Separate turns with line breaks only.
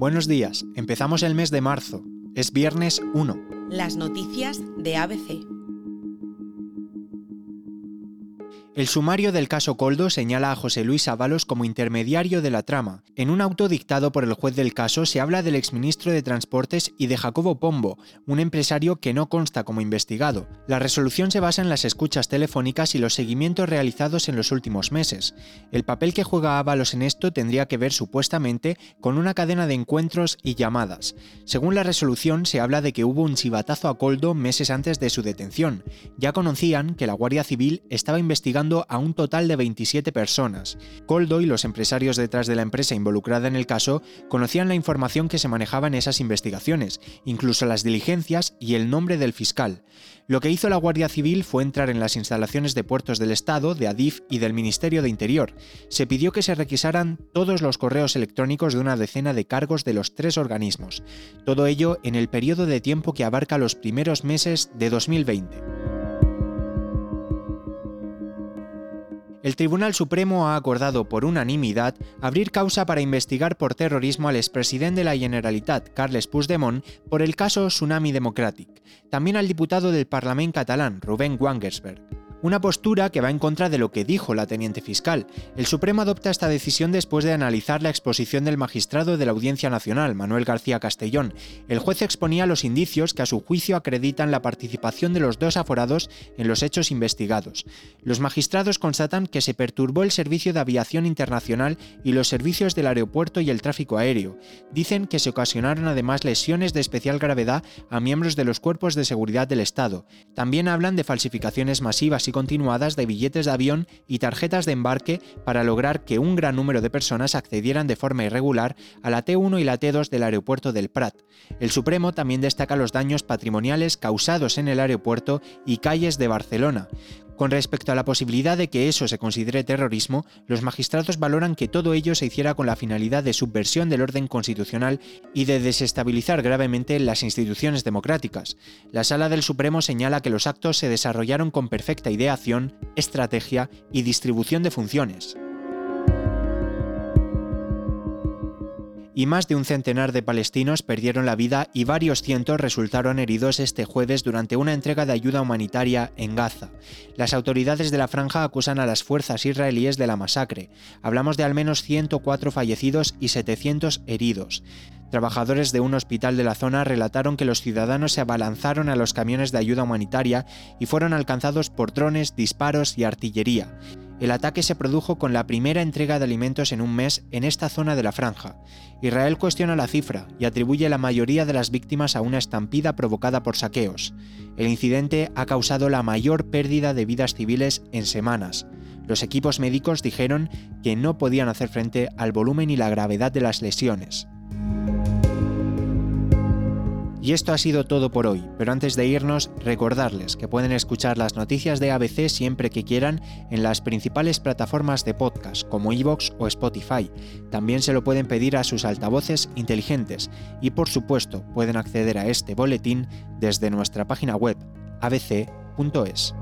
Buenos días, empezamos el mes de marzo. Es viernes 1.
Las noticias de ABC.
El sumario del caso Coldo señala a José Luis Ábalos como intermediario de la trama. En un auto dictado por el juez del caso se habla del exministro de Transportes y de Jacobo Pombo, un empresario que no consta como investigado. La resolución se basa en las escuchas telefónicas y los seguimientos realizados en los últimos meses. El papel que juega Ábalos en esto tendría que ver supuestamente con una cadena de encuentros y llamadas. Según la resolución se habla de que hubo un chivatazo a Coldo meses antes de su detención. Ya conocían que la Guardia Civil estaba investigando a un total de 27 personas. Coldo y los empresarios detrás de la empresa involucrada en el caso conocían la información que se manejaba en esas investigaciones, incluso las diligencias y el nombre del fiscal. Lo que hizo la Guardia Civil fue entrar en las instalaciones de puertos del Estado, de Adif y del Ministerio de Interior. Se pidió que se requisaran todos los correos electrónicos de una decena de cargos de los tres organismos. Todo ello en el periodo de tiempo que abarca los primeros meses de 2020. El Tribunal Supremo ha acordado por unanimidad abrir causa para investigar por terrorismo al expresidente de la Generalitat, Carles Puigdemont, por el caso Tsunami Democratic, también al diputado del Parlamento catalán, Rubén Wangersberg. Una postura que va en contra de lo que dijo la teniente fiscal. El Supremo adopta esta decisión después de analizar la exposición del magistrado de la Audiencia Nacional, Manuel García Castellón. El juez exponía los indicios que a su juicio acreditan la participación de los dos aforados en los hechos investigados. Los magistrados constatan que se perturbó el servicio de aviación internacional y los servicios del aeropuerto y el tráfico aéreo. Dicen que se ocasionaron además lesiones de especial gravedad a miembros de los cuerpos de seguridad del Estado. También hablan de falsificaciones masivas continuadas de billetes de avión y tarjetas de embarque para lograr que un gran número de personas accedieran de forma irregular a la T1 y la T2 del aeropuerto del Prat. El Supremo también destaca los daños patrimoniales causados en el aeropuerto y calles de Barcelona. Con respecto a la posibilidad de que eso se considere terrorismo, los magistrados valoran que todo ello se hiciera con la finalidad de subversión del orden constitucional y de desestabilizar gravemente las instituciones democráticas. La Sala del Supremo señala que los actos se desarrollaron con perfecta ideación, estrategia y distribución de funciones. Y más de un centenar de palestinos perdieron la vida y varios cientos resultaron heridos este jueves durante una entrega de ayuda humanitaria en Gaza. Las autoridades de la franja acusan a las fuerzas israelíes de la masacre. Hablamos de al menos 104 fallecidos y 700 heridos. Trabajadores de un hospital de la zona relataron que los ciudadanos se abalanzaron a los camiones de ayuda humanitaria y fueron alcanzados por drones, disparos y artillería. El ataque se produjo con la primera entrega de alimentos en un mes en esta zona de la franja. Israel cuestiona la cifra y atribuye la mayoría de las víctimas a una estampida provocada por saqueos. El incidente ha causado la mayor pérdida de vidas civiles en semanas. Los equipos médicos dijeron que no podían hacer frente al volumen y la gravedad de las lesiones. Y esto ha sido todo por hoy, pero antes de irnos, recordarles que pueden escuchar las noticias de ABC siempre que quieran en las principales plataformas de podcast como Evox o Spotify. También se lo pueden pedir a sus altavoces inteligentes y por supuesto pueden acceder a este boletín desde nuestra página web abc.es.